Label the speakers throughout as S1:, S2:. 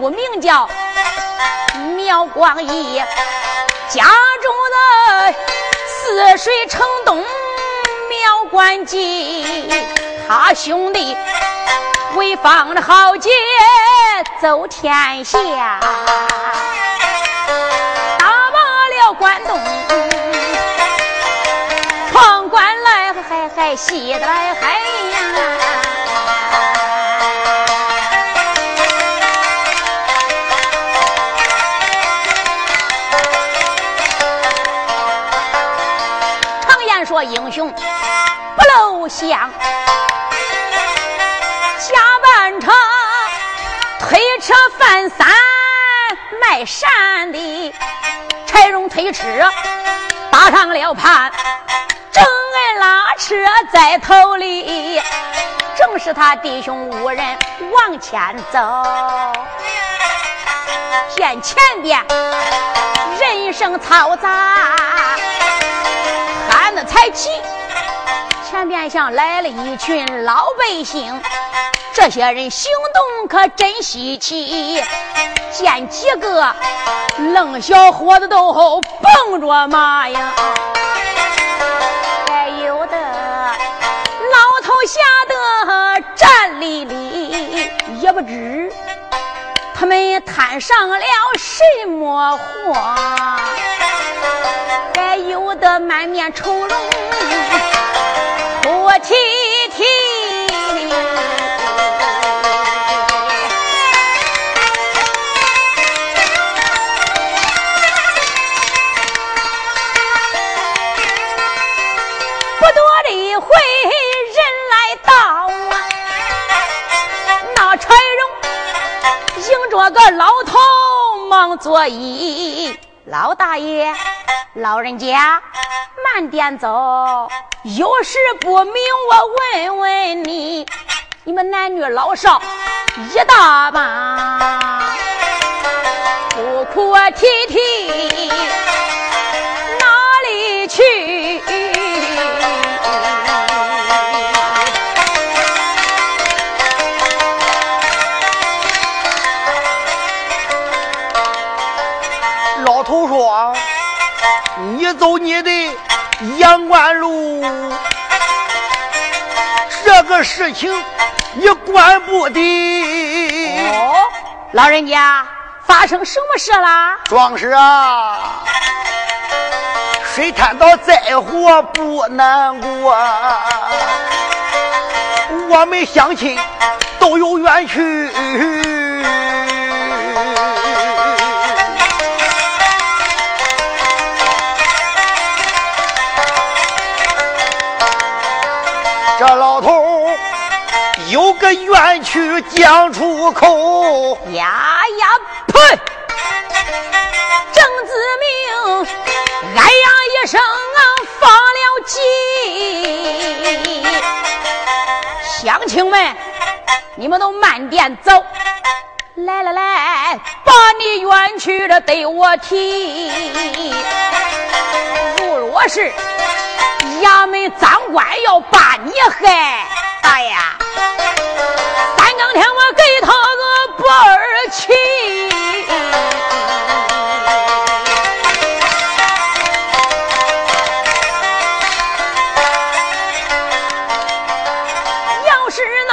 S1: 我名叫苗光义，家住的泗水城东苗关记，他兄弟为方的豪杰走天下，打罢了关东，闯关来还还西来还呀。不露相，下半场推车翻山卖山的，柴荣推车搭上了盘，正爱拉车在头里，正是他弟兄五人往前走，见前边人声嘈杂。才起，前边像来了一群老百姓，这些人行动可真稀奇。见几个愣小伙子都后蹦着马呀，还有的老头吓得站立立，也不知他们摊上了什么货。还有的满面愁容，哭啼啼。不多的一回，人来到啊，那柴荣迎着个老头忙作揖，老大爷。老人家，慢点走，有事不明，我问问你。你们男女老少一大帮，哭哭啼啼哪里去？
S2: 老头说。你走你的阳关路，这个事情你管不得。
S1: 哦，老人家，发生什么事了？
S2: 壮士啊，谁看到灾祸不难过？我们乡亲都有冤屈。讲出口，
S1: 呀呀呸！郑子明哎呀一声放了急，乡亲们，你们都慢点走，来来来，把你冤屈的对我提，如若是。衙门赃官要把你害，大爷，三更天我给他个不二气。要是那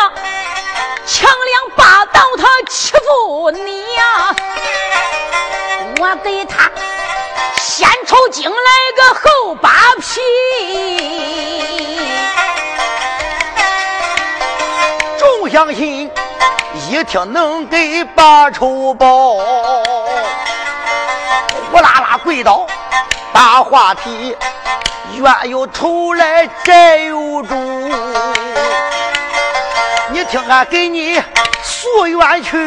S1: 强梁霸道他欺负你呀，我给他先抽筋来个后扒皮。
S2: 众乡亲一听能给把仇报，呼啦啦跪倒把话题，冤有仇来债有主，你听俺给你诉冤去。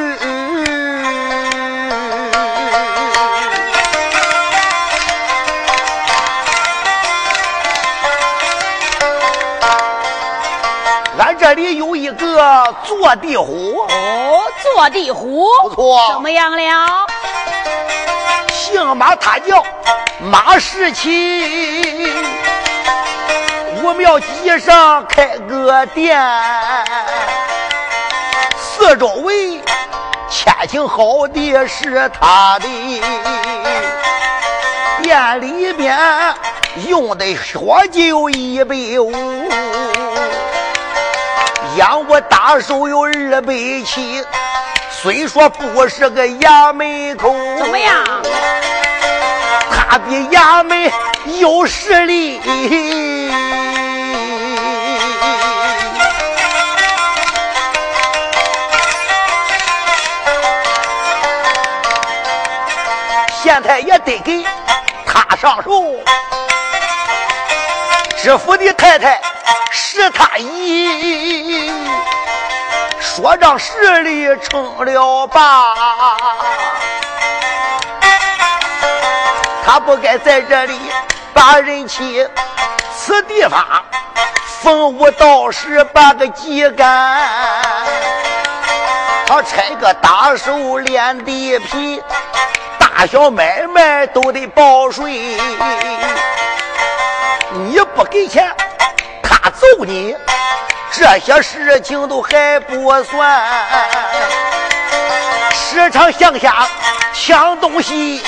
S2: 这里有一个坐地虎
S1: 哦，坐地虎
S2: 不错，
S1: 怎么样了？
S2: 姓马，他叫马世奇，武庙街上开个店，四周围千情好的是他的，店里边用的喝酒一百五。养我大手有二百七，虽说不是个衙门口，
S1: 怎么样？
S2: 他比衙门有实力。现在也得给他上手，知府的太太。是他姨说让实力成了吧？他不该在这里把人欺，此地方风无道士把个鸡干，他拆个大手练地皮，大小买卖都得报税，你不给钱。他揍你！这些事情都还不算，时常向下抢东西，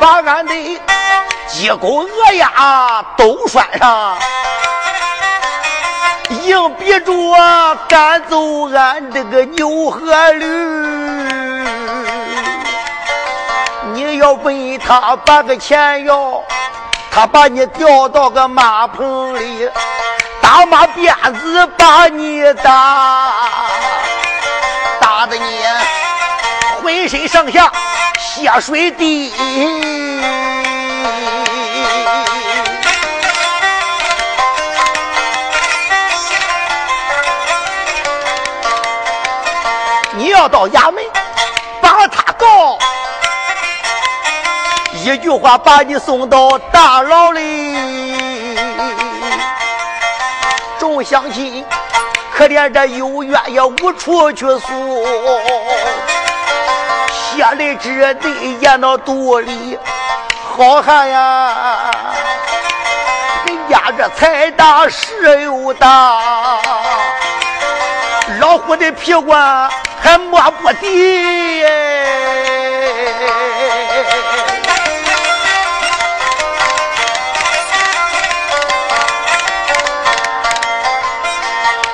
S2: 把俺的鸡狗鹅鸭都拴上。硬逼着赶走俺这个牛和驴，你要问他把个钱要，他把你吊到个马棚里，打马鞭子把你打，打的你浑身上下血水滴。到衙门把他告，一句话把你送到大牢里。众乡亲可怜这有冤也无处去诉，血泪之地咽到肚里，好汉呀，人家这财大势又大，老虎的屁股。还摸不地，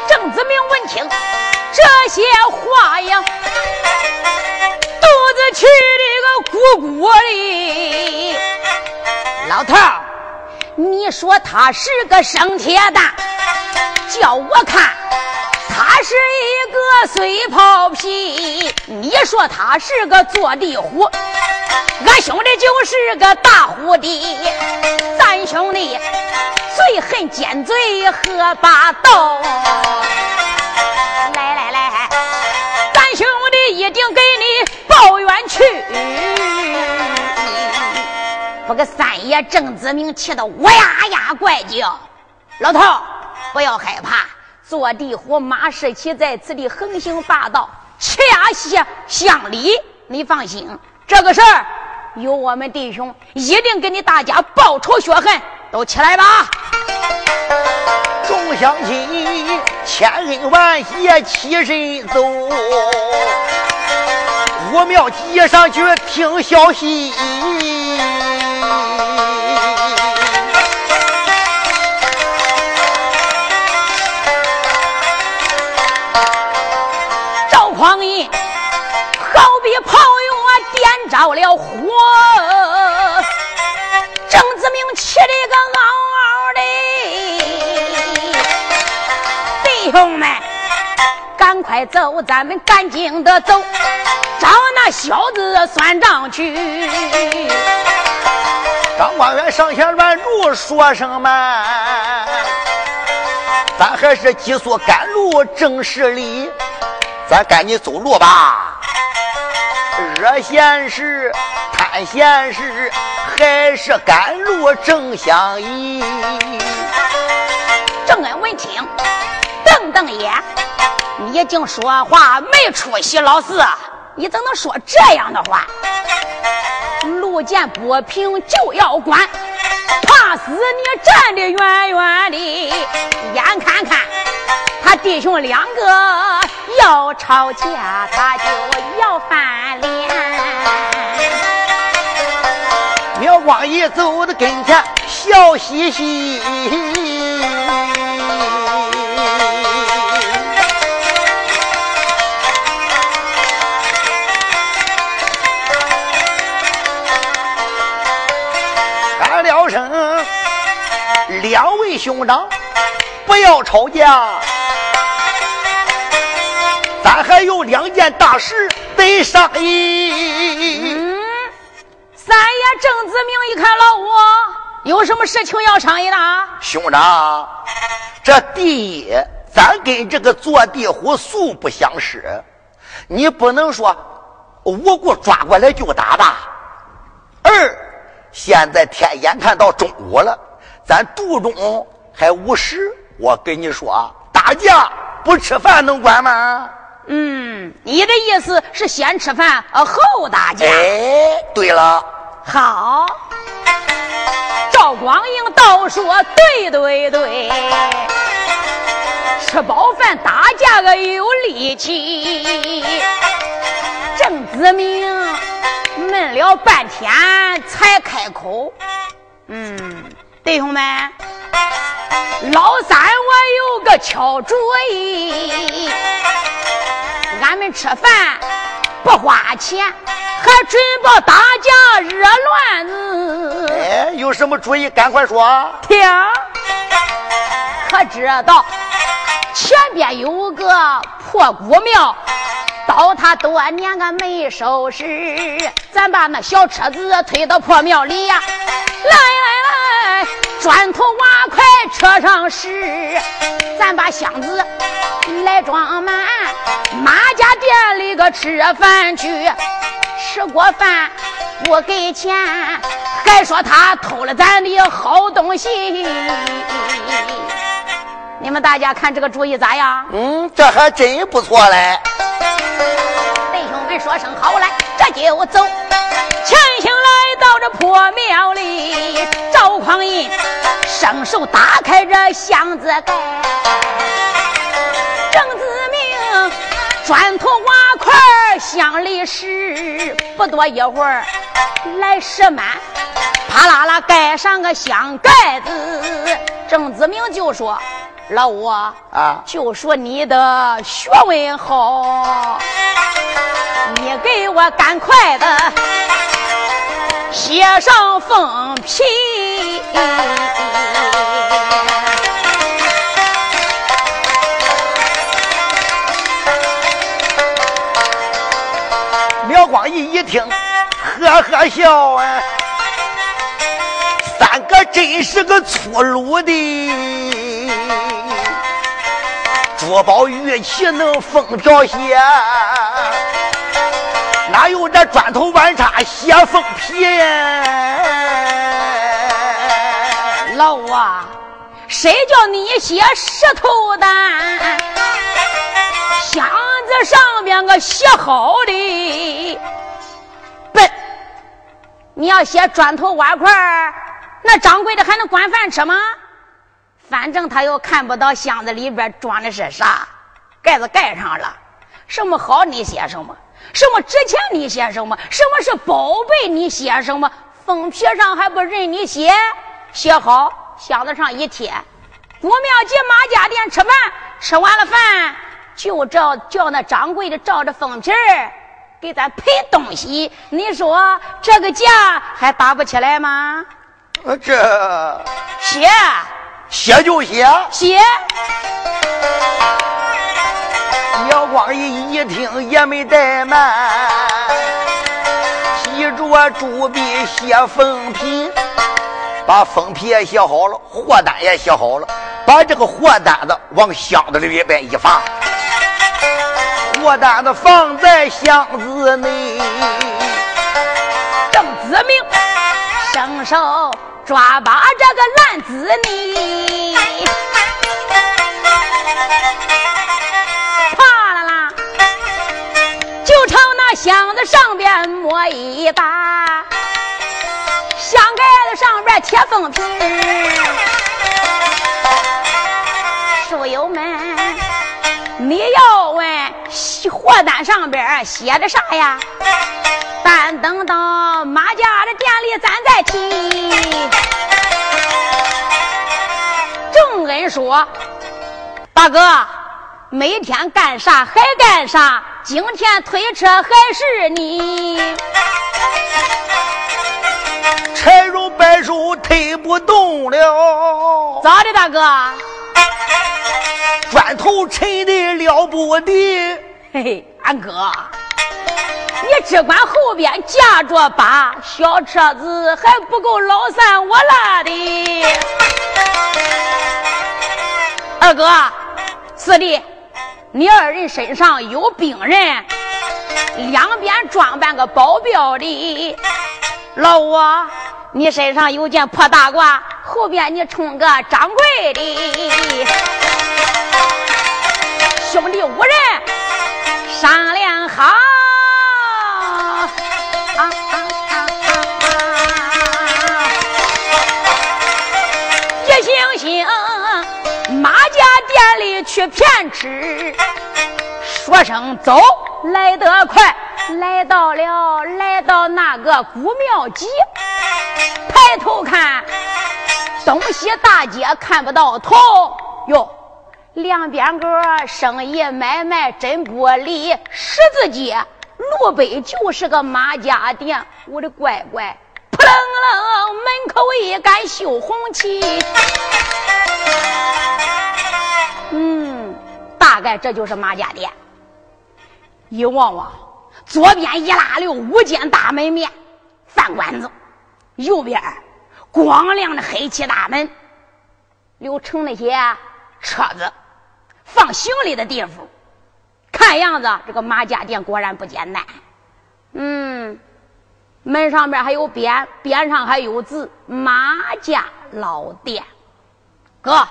S1: 郑子明闻听这些话呀，肚子气的个鼓鼓的。老头你说他是个生铁蛋，叫我看。他是一个水泡皮，你说他是个坐地虎，俺兄弟就是个大虎的。咱兄弟最恨尖嘴和把刀，来来来，咱兄弟一定给你报冤去。不个三爷郑子明气得哇呀呀怪叫，老头不要害怕。坐地虎马世奇在此地横行霸道，欺压乡里。你放心，这个事儿有我们弟兄一定给你大家报仇雪恨。都起来吧！
S2: 众乡亲，千恩万谢，起身走。武庙街上去听消息。
S1: 着了火，郑子明气的个嗷嗷的。弟兄们，赶快走，咱们赶紧的走，找那小子算账去。
S2: 张官员上前拦住，说声慢，咱还是急速赶路，正事理。咱赶紧走路吧，惹闲事、贪闲事，还是赶路正相宜。
S1: 郑恩闻听，瞪瞪眼，你竟说话没出息，老四，你怎能说这样的话？路见不平就要管，怕死你站得远远的，眼看看弟兄两个。要吵架，他就要翻脸。
S2: 苗光一走到跟前，笑嘻嘻。喊了声：“两位兄长，不要吵架。”咱还有两件大事得商议。
S1: 嗯，三爷郑子明一看老五，有什么事情要商议的？
S2: 兄长，这第一，咱跟这个坐地虎素不相识，你不能说无故抓过来就打吧。二，现在天眼看到中午了，咱肚中还无食，我跟你说，打架不吃饭能管吗？
S1: 嗯，你的意思是先吃饭，呃，后打架。
S2: 哎，对了，
S1: 好，赵光英倒说对对对，吃饱饭打架个有力气。郑子明闷了半天才开口，嗯，弟兄们，老三我有个巧主意。俺们吃饭不花钱，还准不打架惹乱子。
S2: 哎，有什么主意？赶快说。
S1: 听，可知道前边有个破古庙，倒塌多年个没收拾。咱把那小车子推到破庙里呀，来来来，砖头瓦块车上拾，咱把箱子来装满。马家店里个吃饭去，吃过饭不给钱，还说他偷了咱的好东西。你们大家看这个主意咋样？
S2: 嗯，这还真不错嘞。
S1: 弟兄们说声好来，这就走。前行来到这破庙里，赵匡胤伸手打开这箱子盖。郑子明砖头瓦块箱里拾，不多一会儿来拾满，啪啦啦盖上个箱盖子。郑子明就说：“老五
S2: 啊，
S1: 就说你的学问好，你给我赶快的写上封皮。苗。”
S2: 光义一听，呵呵笑啊！三哥真是个粗鲁的，多宝玉器能封条写，哪有这砖头碗叉写封皮呀？
S1: 老五啊，谁叫你写石头的？箱子上边个写好的，笨！你要写砖头瓦块那掌柜的还能管饭吃吗？反正他又看不到箱子里边装的是啥，盖子盖上了，什么好你写什么，什么值钱你写什么，什么是宝贝你写什么，封皮上还不认你写，写好箱子上一贴，古庙进马家店吃饭，吃完了饭。就照叫那掌柜的照着封皮儿给咱赔东西。你说这个价还打不起来吗？
S2: 这
S1: 写
S2: 写就写，
S1: 写。
S2: 姚光义一听也没怠慢，提着朱笔写封皮，把封皮也写好了，货单也写好了，把这个货单子往箱子里边一放，货单子放在箱子内，
S1: 邓子明伸手抓把这个烂子呢。箱子上边摸一把，箱盖子上边贴封皮。书友们，你要问货单上边写的啥呀？但等到马家的店里咱再提。正恩说：“大哥，每天干啥还干啥？”今天推车还是你，
S2: 柴荣摆手推不动了。
S1: 咋的，大哥？
S2: 砖头沉的了不得。
S1: 嘿嘿，俺哥，你只管后边架着把，小车子还不够老三我拉的。二哥，四弟。你二人身上有病人，两边装扮个保镖的。老五，你身上有件破大褂，后边你冲个掌柜的。兄弟五人商量好。一行行马家店里去骗吃，说声走，来得快，来到了，来到那个古庙集，抬头看，东西大街看不到头哟，两边个生意买卖真不离，十字街路北就是个马家店，我的乖乖，扑棱棱门口一杆绣红旗。嗯，大概这就是马家店。一望望，左边一拉溜五间大门面，饭馆子；右边光亮的黑漆大门，留成那些车子放行李的地方。看样子，这个马家店果然不简单。嗯，门上边还有匾，匾上还有字“马家老店”。哥，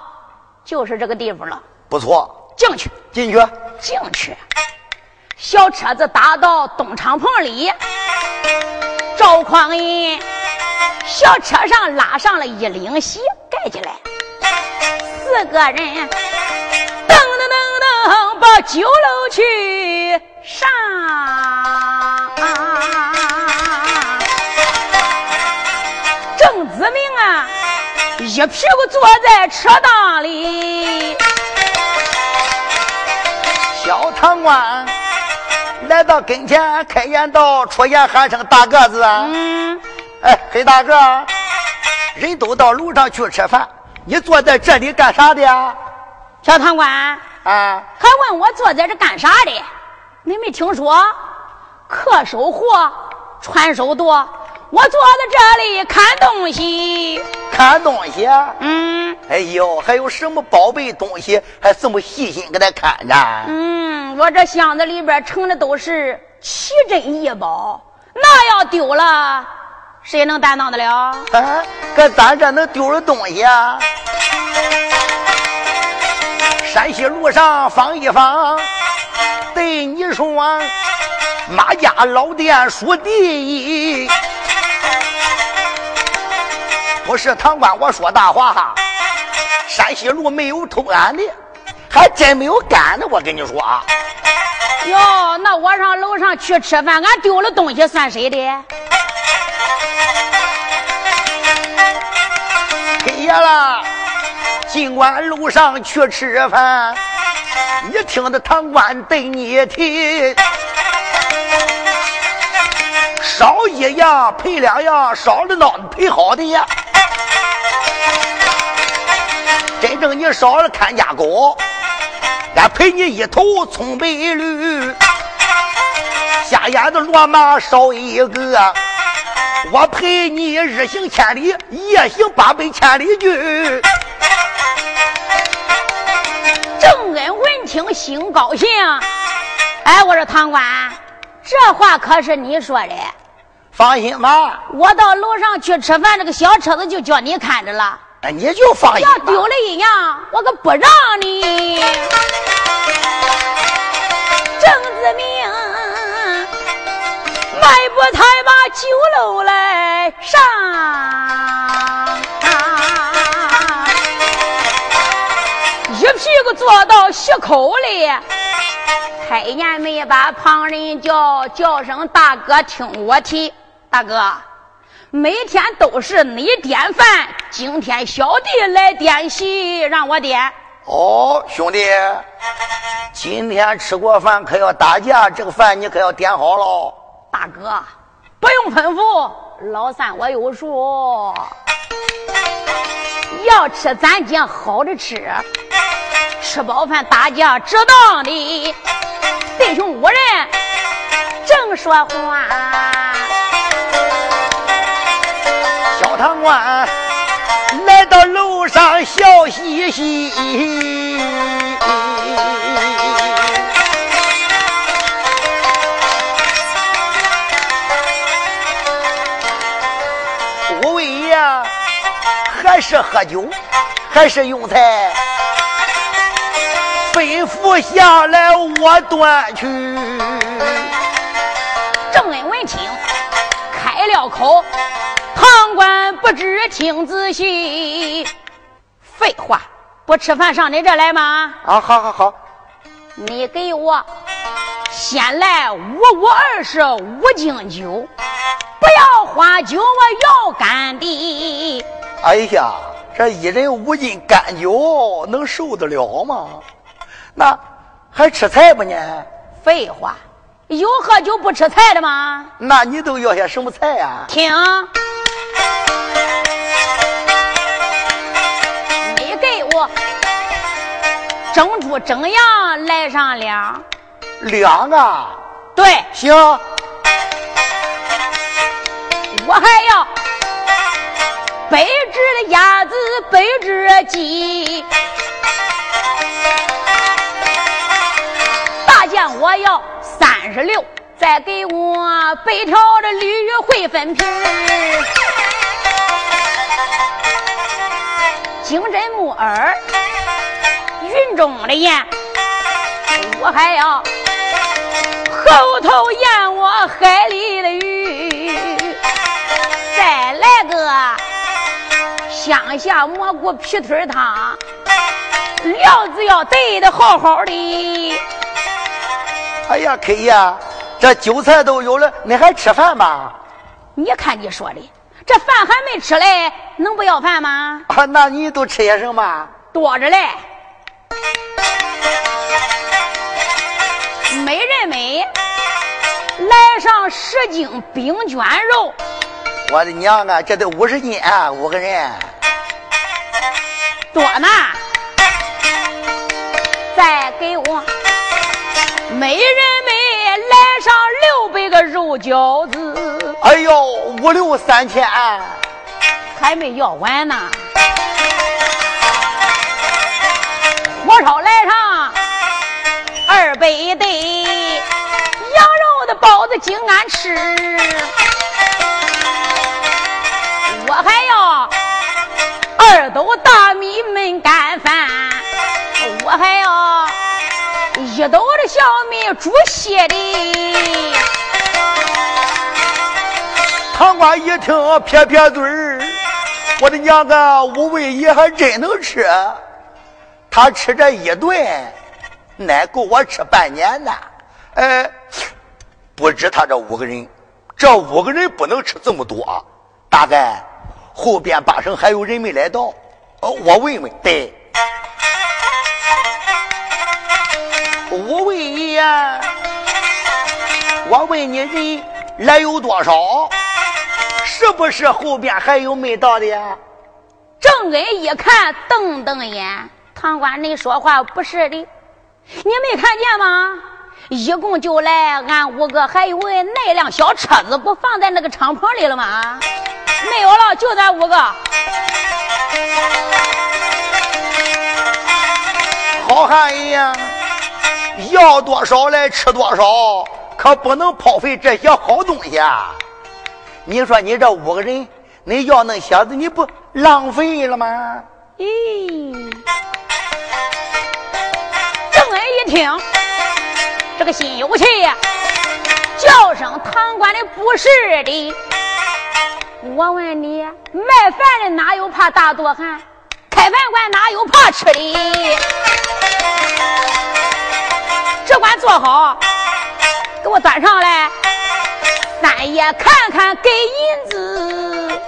S1: 就是这个地方了。
S2: 不错，
S1: 进去，
S2: 进去，
S1: 进去。小车子打到东厂棚里，赵匡胤小车上拉上了一领席，盖起来，四个人噔噔噔噔把酒楼去上。郑子明啊，一屁股坐在车档里。
S2: 小堂官来到跟前，开言道：“出言喊声大个子。”
S1: 嗯，
S2: 哎，黑大个，人都到楼上去吃饭，你坐在这里干啥的呀？
S1: 小堂官
S2: 啊，
S1: 还问我坐在这干啥的？你没听说？客收货，船收舵。我坐在这里看东西，
S2: 看东西。
S1: 嗯，
S2: 哎呦，还有什么宝贝东西，还这么细心给他看着？
S1: 嗯，我这箱子里边盛的都是奇珍异宝，那要丢了，谁能担当得了？
S2: 啊，搁咱这能丢了东西啊？山西路上放一放，对你说，马家老店数第一。不是堂官，我说大话哈。山西路没有偷俺的，还真没有干的。我跟你说啊。
S1: 哟，那我上楼上去吃饭，俺丢了东西算谁的？
S2: 黑夜了，尽管楼上去吃饭，你听的堂官对你提，少一样赔两样，少了孬赔好的呀。真正你少了看家狗，俺赔你一头葱白绿，瞎眼的骡马少一个。我陪你日行千里，夜行八百千里去。
S1: 郑恩闻听心高兴，哎，我说堂官，这话可是你说的？
S2: 放心吧，
S1: 我到楼上去吃饭，这个小车子就叫你看着了。
S2: 哎，你就放心。
S1: 要丢了一样，我可不让你。郑子明。迈步才把酒楼来上，一屁股坐到席口里。开年没把旁人叫，叫声大哥，听我提。大哥，每天都是你点饭，今天小弟来点席，让我点。
S2: 哦，兄弟，今天吃过饭可要打架，这个饭你可要点好了。
S1: 大哥，不用吩咐，老三我有数。要吃咱家好的吃，吃饱饭打架值当的。弟兄五人正说话，
S2: 堂官来到楼上笑嘻嘻。五位爷还是喝酒，还是用菜？吩咐下来，我端去。
S1: 郑恩闻听，开了口：“堂官不知听仔细。”废话，不吃饭上你这来吗？
S2: 啊，好好好，
S1: 你给我先来五五二十五斤酒，不要花酒，我要干的。
S2: 哎呀，这一人五斤干酒能受得了吗？那还吃菜不呢？
S1: 废话，有喝酒不吃菜的吗？
S2: 那你都要些什么菜呀？
S1: 听，蒸猪蒸羊来上两
S2: 两啊？
S1: 对，
S2: 行，
S1: 我还要。白只的鸭子，白只鸡，大酱我要三十六，再给我备条的驴会分皮金针木耳，云中的雁，我还要后头雁我海里的鱼，再来个。乡下蘑菇皮腿汤，料子要对的好好的。
S2: 哎呀，K 呀，这酒菜都有了，你还吃饭吗？
S1: 你看你说的，这饭还没吃嘞，能不要饭吗？
S2: 啊，那你都吃些什么？
S1: 多着嘞。每人每来上十斤冰卷肉。
S2: 我的娘啊，这得五十斤啊，五个人。
S1: 多呢，再给我每人每来上六百个肉饺子。
S2: 哎呦，五六三千，
S1: 还没要完呢。火烧来上二百对羊肉的包子，精安吃。我还要。二斗大米焖干饭，我还要一斗的小米煮稀的。
S2: 长官一听撇撇嘴儿，我的娘啊，五位爷还真能吃，他吃这一顿，奶够我吃半年的。哎，不止他这五个人，这五个人不能吃这么多，大概。后边八省还有人没来到，哦，我问问。对，五位爷？我问你，人来有多少？是不是后边还有没到的？
S1: 正恩一看，瞪瞪眼，堂官，你说话不是的，你没看见吗？一共就来俺五个，还有那辆小车子不放在那个敞篷里了吗？没有了，就咱五个。
S2: 好汉一样，要多少来吃多少，可不能抛废这些好东西啊！你说你这五个人，你要那些子，你不浪费了吗？
S1: 咦，郑恩一听。这个心有气呀，叫声堂官的不是的。我问你，卖饭的哪有怕大多寒？开饭馆哪有怕吃的？只管做好，给我端上来。三爷看看，给银子。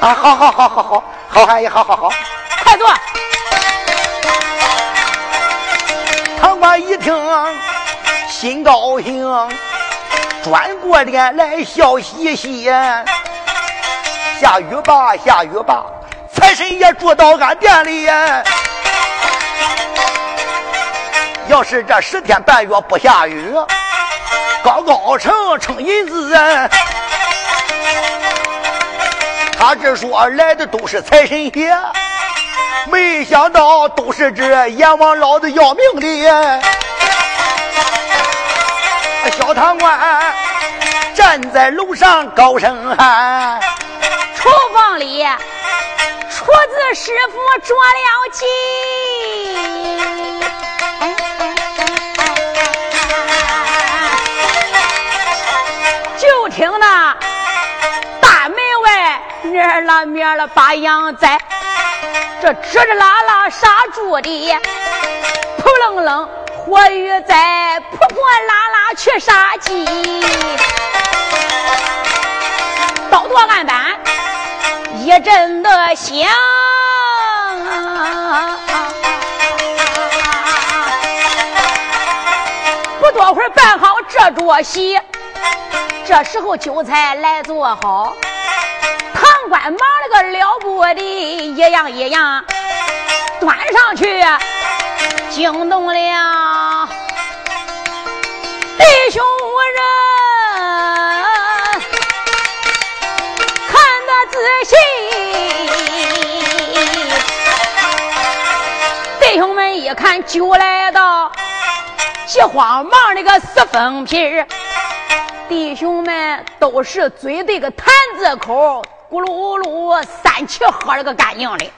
S2: 啊，好好好好好，好汉爷，好好好，
S1: 快坐。
S2: 堂官一听。心高兴，转过脸来笑嘻嘻。下雨吧，下雨吧，财神爷住到俺店里。要是这十天半月不下雨，高高成称银子。他这说来的都是财神爷，没想到都是这阎王老子要命的。小堂官站在楼上高声喊：“
S1: 厨房里厨子师傅着了急，面了面了把羊宰，这吱吱啦啦杀猪的，扑棱棱。”活鱼宰扑扑啦啦去杀鸡，刀剁案板一阵的响，不多会儿办好这桌席，这时候酒菜来做好，官忙了个了不得，一样一样端上去。惊动了弟兄五人，看得仔细。弟兄们一看酒来到，急慌忙的个撕封皮弟兄们都是嘴对个坛子口，咕噜噜三气喝了个干净的。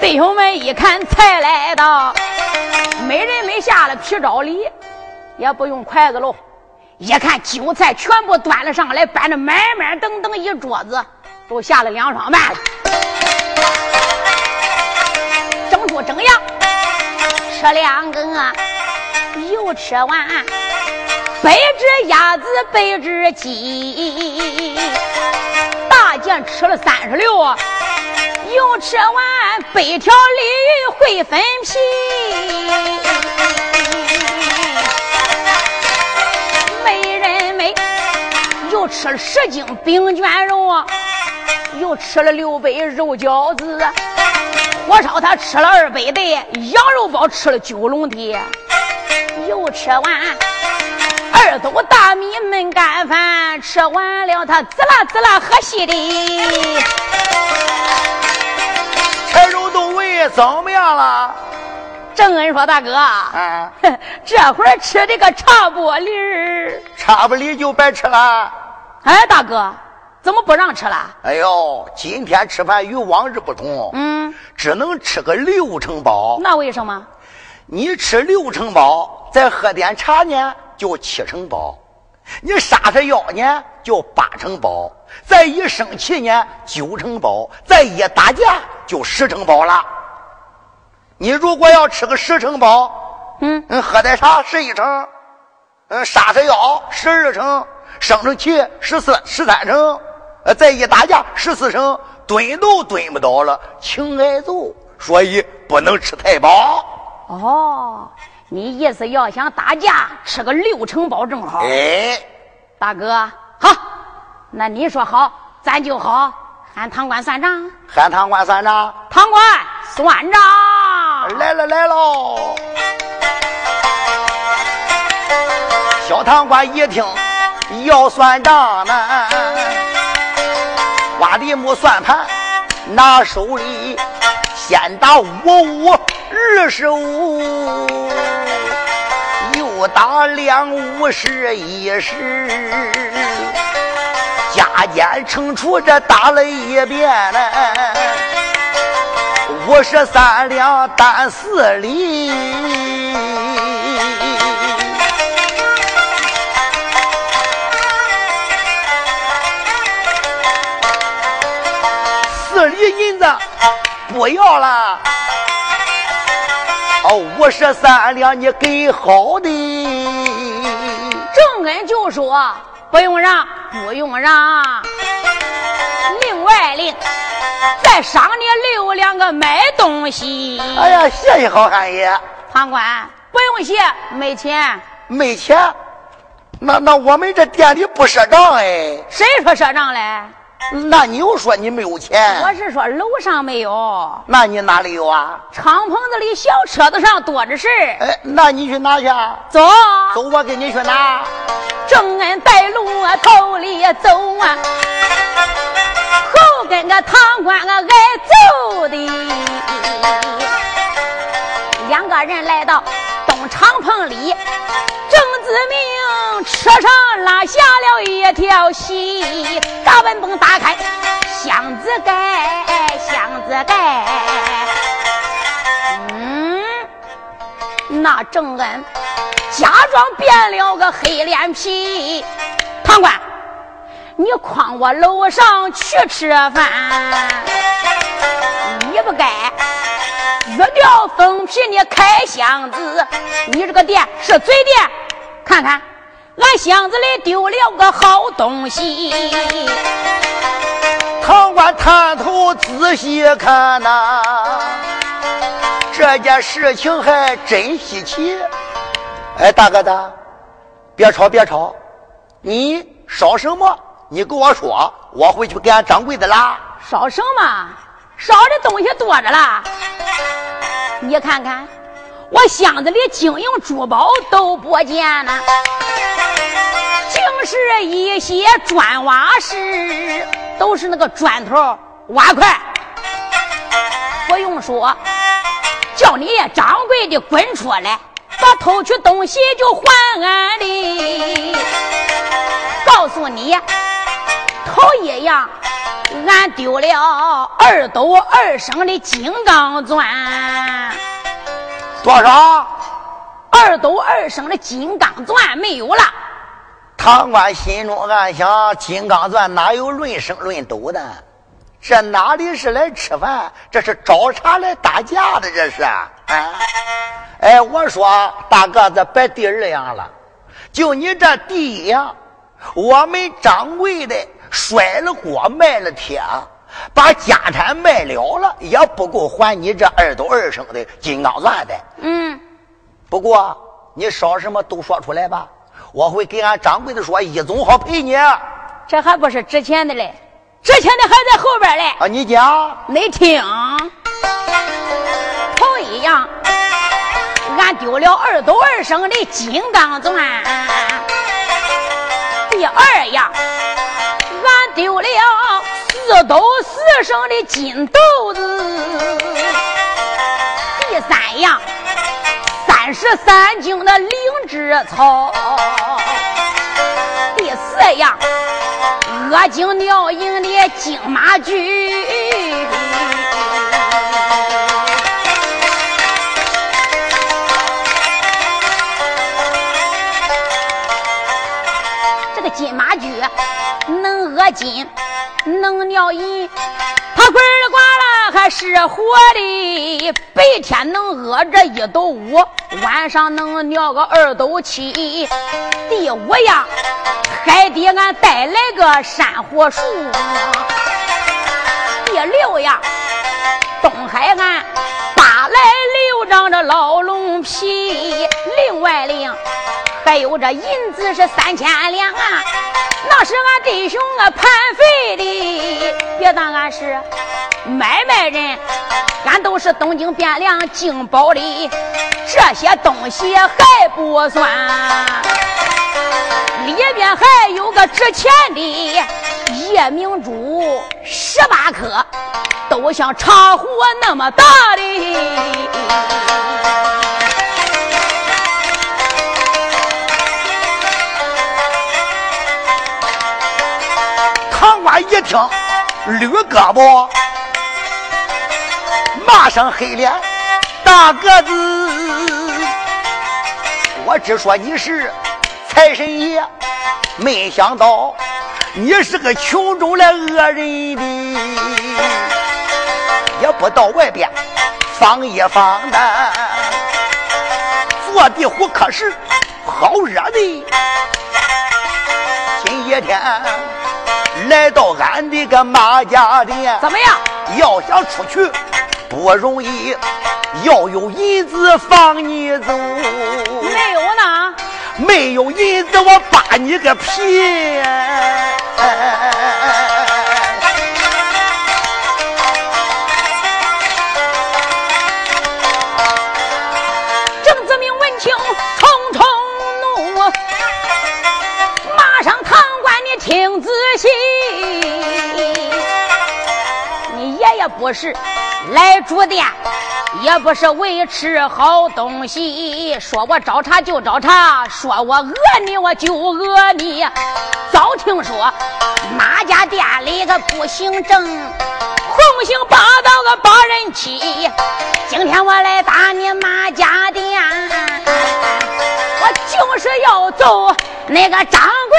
S1: 弟兄们一看菜来到，没人没下了皮招里，也不用筷子喽。一看酒菜全部端了上来，摆着满满登登一桌子，都下了两双半了。蒸猪蒸羊吃两个，又吃完白只鸭子白只鸡，大件吃了三十六。又吃完北条鲤鱼会分皮，没人美又吃了十斤饼卷肉，又吃了六杯肉饺子，火烧他吃了二百袋，羊肉包吃了九笼的，又吃完二斗大米焖干饭，吃完了他滋啦滋啦喝稀的。
S2: 柴肉都喂怎么样了？
S1: 郑恩说：“大哥，啊，这会儿吃的个差不离儿，
S2: 差不离就白吃了。
S1: 哎，大哥，怎么不让吃了？
S2: 哎呦，今天吃饭与往日不同，
S1: 嗯，
S2: 只能吃个六成饱。
S1: 那为什么？
S2: 你吃六成饱，再喝点茶呢，就七成饱；你杀杀药呢，就八成饱。”再一生气呢，九成饱；再一打架，就十成饱了。你如果要吃个十成饱，
S1: 嗯，
S2: 喝点茶十一成，嗯，杀杀药十二成，生成气十四十三成，呃，再一打架十四成，蹲都蹲不到了，请挨揍。所以不能吃太饱。
S1: 哦。你意思要想打架，吃个六成饱正好。
S2: 哎，
S1: 大哥，好，那你说好，咱就好，喊堂官算账。
S2: 喊堂官算账。
S1: 堂官算账。
S2: 来了来喽。小堂官一听要算账呢，挖地木算盘拿手里，先打五五二十五，打两五十一十，加减乘除这打了一遍嘞，五十三两担四厘。银子不要了，哦，五十三两你给好的。
S1: 正恩就说不用让，不用让。另外另再赏你六两个买东西。
S2: 哎呀，谢谢好汉爷。
S1: 堂官不用谢，没钱。
S2: 没钱？那那我们这店里不赊账哎。
S1: 谁说赊账嘞？
S2: 那你又说你没有钱？
S1: 我是说楼上没有。
S2: 那你哪里有啊？
S1: 敞篷子里小车子上多着事
S2: 哎，那你去拿去。
S1: 走，
S2: 走，我给你去拿。
S1: 正恩带路啊头里走啊，后跟个堂官啊挨揍的。两个人来到东敞篷里。郑子明车上拉下了一条细大本本，打开箱子盖，箱子盖。嗯，那郑恩假装变了个黑脸皮。堂官，你诓我楼上去吃饭，你不该撕掉封皮，你开箱子，你这个店是嘴店。看看，俺箱子里丢了个好东西。
S2: 堂官探头仔细看呐，这件事情还真稀奇。哎，大哥的，别吵别吵，你烧什么？你跟我说，我回去给俺掌柜的拉。
S1: 烧什么？烧的东西多着了，你看看。我箱子里金银珠宝都不见了，竟是一些砖瓦石，都是那个砖头瓦块。不用说，叫你掌柜的滚出来，把偷去东西就还俺的。告诉你，头一样，俺丢了二斗二升的金刚钻。
S2: 多少？
S1: 二斗二升的金刚钻没有了。
S2: 唐官心中暗想：金刚钻哪有论升论斗的？这哪里是来吃饭？这是找茬来打架的，这是啊！哎，我说大个子，别第二样了，就你这第一样，我们掌柜的摔了锅，卖了铁。把家产卖了了，也不够还你这二斗二升的金刚钻的。
S1: 嗯，
S2: 不过你少什么都说出来吧，我会给俺掌柜的说，一总好赔你。
S1: 这还不是值钱的嘞，值钱的还在后边嘞。
S2: 啊，你讲，
S1: 你听？头一样，俺丢了二斗二升的金刚钻；第二样，俺丢了。四斗四升的金豆子，第三样三十三斤的灵芝草，第四样恶精尿饮的金马驹。恶金。能尿饮，他滚儿呱啦还是活的。白天能饿着一斗五，晚上能尿个二斗七。第五样，海底俺带来个珊瑚树。第六样，东海岸扒来六张上这老龙皮，另外另还有这银子是三千两啊！那是俺弟兄啊盘费的，别当俺是买卖人，俺都是东京汴梁进宝的，这些东西还不算，里边还有个值钱的夜明珠十八颗。都像茶壶那么大的，
S2: 官一听，捋胳膊，马上黑脸，大个子，我只说你是财神爷，没想到你是个穷中来恶人的。也不到外边放一放的，坐地虎可是好惹的。今一天来到俺的个马家店，
S1: 怎么样？
S2: 要想出去不容易，要有银子放你走。
S1: 没有呢？
S2: 没有银子，我扒你个皮！
S1: 不是来住店，也不是为吃好东西。说我找茬就找茬，说我讹你我就讹你。早听说马家店里个不行正，横行霸道个把人欺。今天我来打你马家店，我就是要揍那个掌柜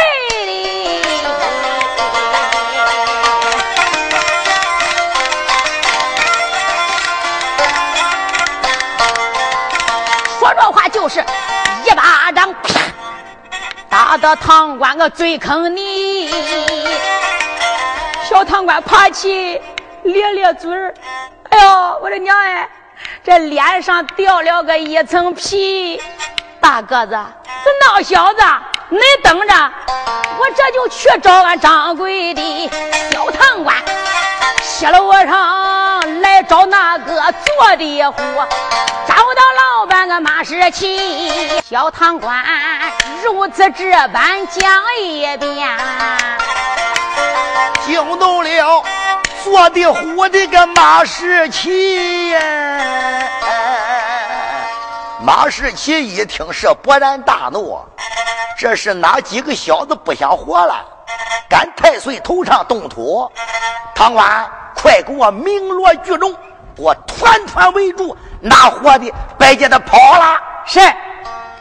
S1: 打的堂官我最坑你。小堂官爬起，咧咧嘴。哎呦，我的娘哎，这脸上掉了个一层皮。大个子，这闹小子，你等着，我这就去找俺掌柜的。小堂官，西楼上来找那个坐的虎，找到老板个马世奇。小堂官如此这般讲一遍，
S2: 惊动了坐的虎的个马世奇呀。马世奇一听是勃然大怒，这是哪几个小子不想活了？赶太岁头上动土！堂官，快给我鸣锣聚众，我团团围住，拿活的别叫他跑了。
S1: 是。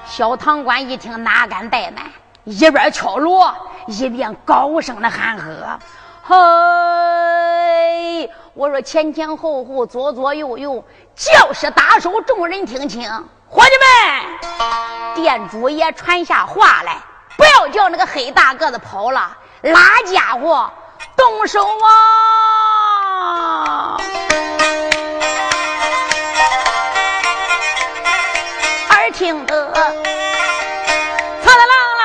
S1: 小堂官一听，哪敢怠慢，一边敲锣，一边高声的喊喝：“嘿！我说前前后后，左左右右，叫是打手，众人听清。”伙计们，店主也传下话来，那个黑大个子跑了，拉家伙动手啊！耳听得，苍苍啷啷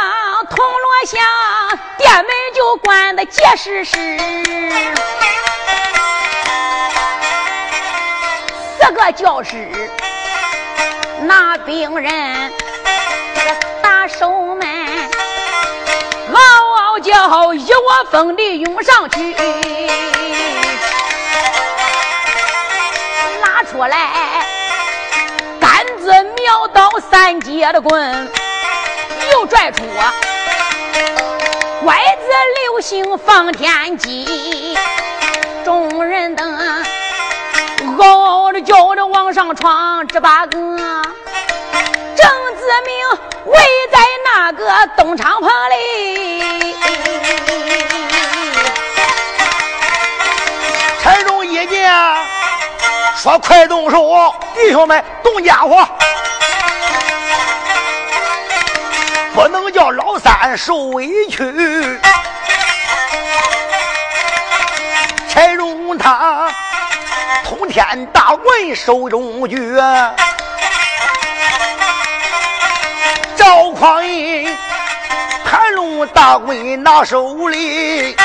S1: 铜锣响，店门就关得结实实。四个教师。那病人，叫，一窝蜂的涌上去，拿出来杆子、秒到、三节的棍，又拽出拐子、流星、放天机，众人等。嗷嗷的叫着往上闯，这八个郑子明围在那个东厂棚里。
S2: 说快动手，弟兄们动家伙，不能叫老三受委屈。柴荣他通天大棍手中举，赵匡胤盘龙大棍拿手里。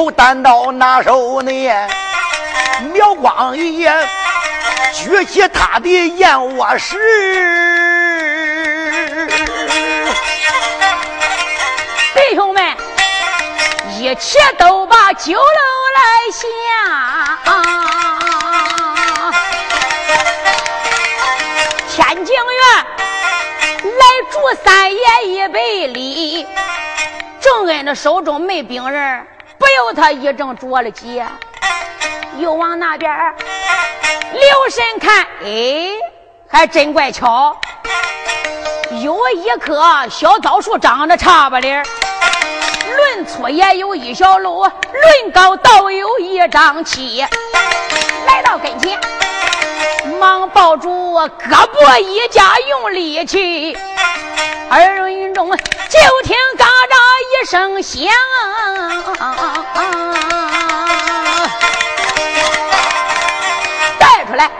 S2: 口单刀拿手呢，苗光义举起他的燕窝石。
S1: 弟兄们，一起都把酒楼来下。天津院来祝三爷一杯礼。正恩的手中没兵人，不由他一阵着了急，又往那边留神看，哎，还真怪巧，有一棵小枣树长得差不离论粗也有一小路，论高倒有一丈七。来到跟前，忙抱住胳膊一夹，用力气。二人中就听嘎喳一声响，带出来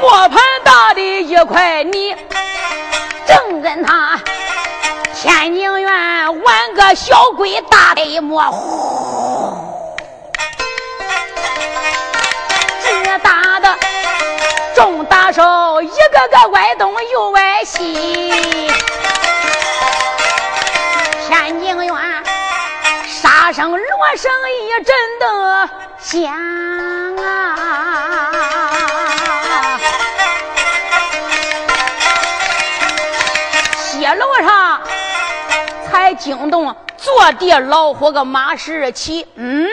S1: 磨盘大的一块泥，正跟他。天宁园玩个小鬼大的模糊，这打的众大手一个个歪东又歪西，声锣声一阵的响啊，街楼上。才惊动坐地老虎个马世奇，嗯，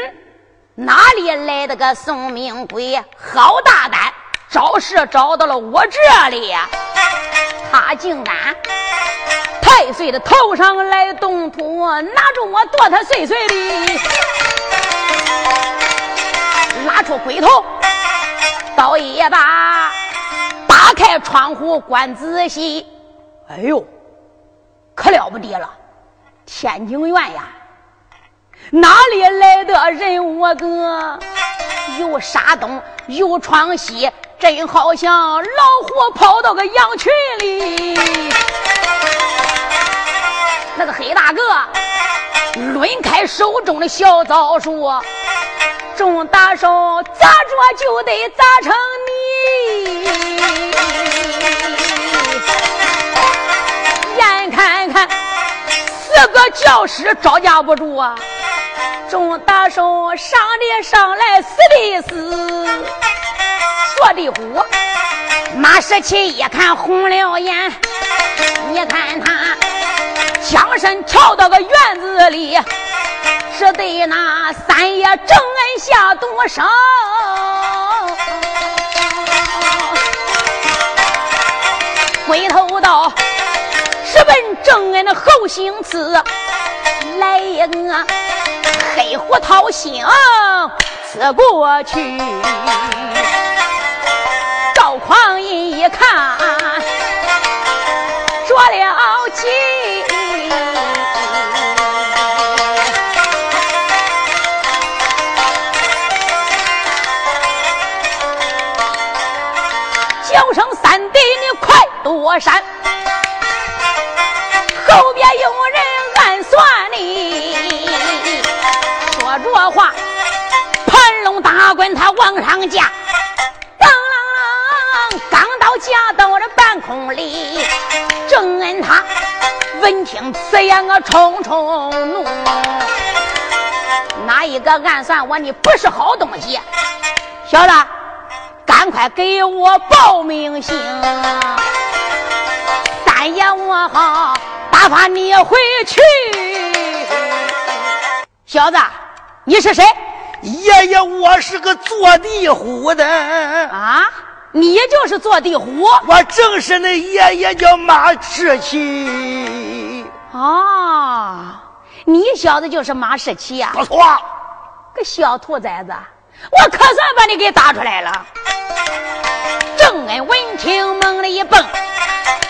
S1: 哪里来的个送命鬼？好大胆，找事找到了我这里呀！他竟敢太岁的头上来动土，拿住我剁他碎碎的，拉出鬼头，倒一把，打开窗户观仔细，哎呦，可了不得了！天津院呀，哪里来的人？我哥有杀东，有闯西，真好像老虎跑到个羊群里。那个黑大个抡开手中的小枣树，众大手砸着就得砸成泥。眼看看。四个教师招架不住啊！众大手上的上来，死的死，说的虎。马世奇一看红了眼，你看他枪身跳到个院子里，是对那三爷正恩下毒手。回头道。直奔正恩的后心刺，来一个黑虎掏心刺过去。赵匡胤一看，架，当啷啷，刚到架到了半空里，正恩他闻听此言，我冲冲怒，哪一个暗算我？你不是好东西，小子，赶快给我报名姓，三爷我好。打发你回去，小子，你是谁？
S2: 爷爷，我是个坐地虎的
S1: 啊！你就是坐地虎，
S2: 我正是那爷爷叫马世奇。
S1: 哦，你小子就是马世奇呀？
S2: 不错，
S1: 个小兔崽子，我可算把你给打出来了。正恩闻听，猛的一蹦。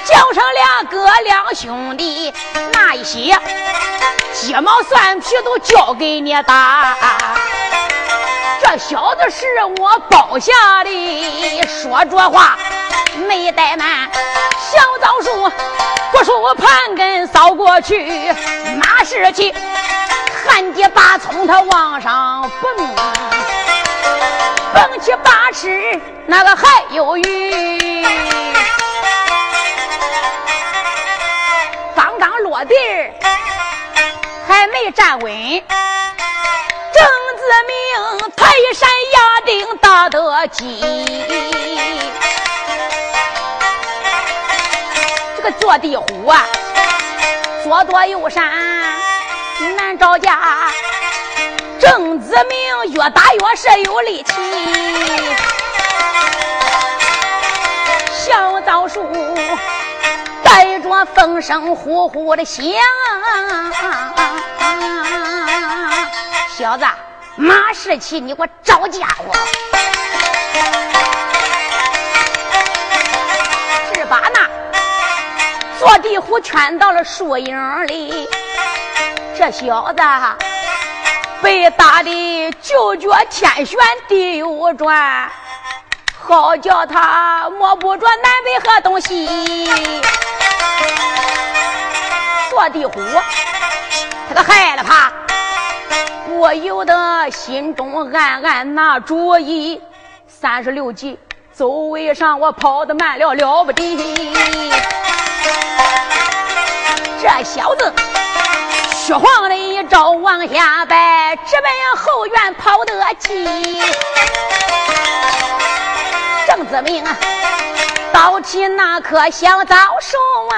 S1: 叫上两哥两兄弟，那一些鸡毛蒜皮都交给你打。这小子是我包下的，说着话没怠慢，小枣树不树盘根扫过去，马士奇 hand 几把葱他往上蹦，蹦起八尺那个还有余，刚刚落地还没站稳。正子明泰山压顶打得急，这个坐地虎啊，左躲右闪难招架。郑子明越打越是有力气，小枣树带着风声呼呼的响。小子，马士奇，你给我找家伙！只把那坐地虎圈到了树影里，这小子被打的就觉天旋地又转，好叫他摸不着南北和东西。坐地虎，他个害了怕。我有的心中暗暗拿主意，三十六计走为上，我跑得慢了了不得。这小子虚晃的一招往下摆，直奔后院跑得急。郑子明啊抱起那棵小枣树啊。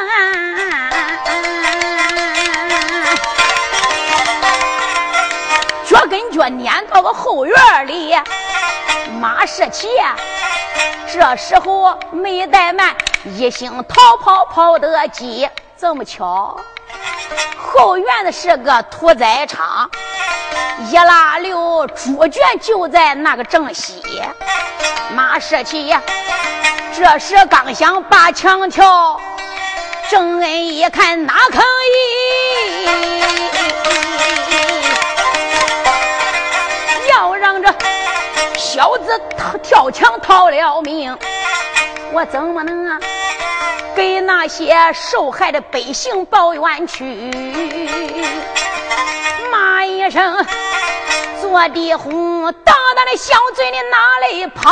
S1: 撵到个后院里，马士奇这时候没怠慢，一心逃跑跑得急。这么巧，后院子是个屠宰场，一拉溜猪圈就在那个正西。马士奇这时刚想把墙跳，郑恩一看哪可以？小子跳墙逃了命，我怎么能啊给那些受害的百姓报冤屈？骂一声，坐地虎，大大的小嘴里哪里跑？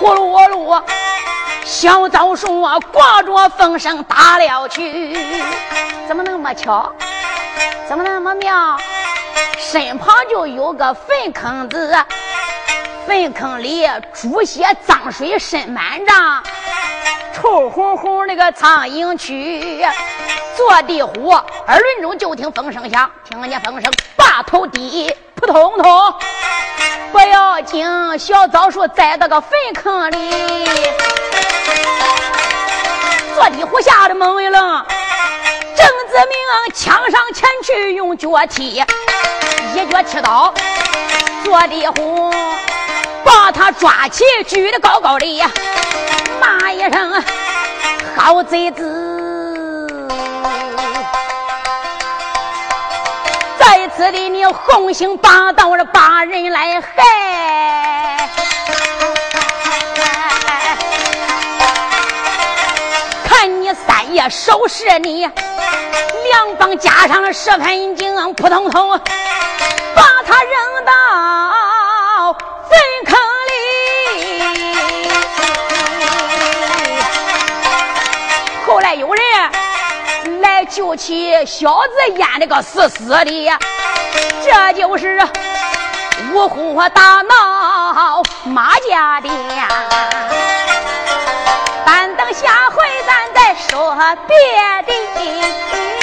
S1: 呼噜噜，小枣树啊，挂着风声打了去，怎么那么巧？怎么那么妙？身旁就有个粪坑子，粪坑里猪血脏水渗满账，臭烘烘那个苍蝇蛆。坐地虎，耳轮中就听风声响，听见风声，把头低，扑通通，不要紧，小枣树栽到个粪坑里。坐地虎吓得懵一愣。邓子明抢上前去，用脚踢，一脚踢倒坐地虎，把他抓起，举得高高的，骂一声：“好贼子！在此的你横行霸道的把人来害，收拾你！”两帮加上了十分精，扑通通把他扔到粪坑里。后来有人来救起小子，淹的个死死的，这就是五虎大闹马家店。但等下回说别的。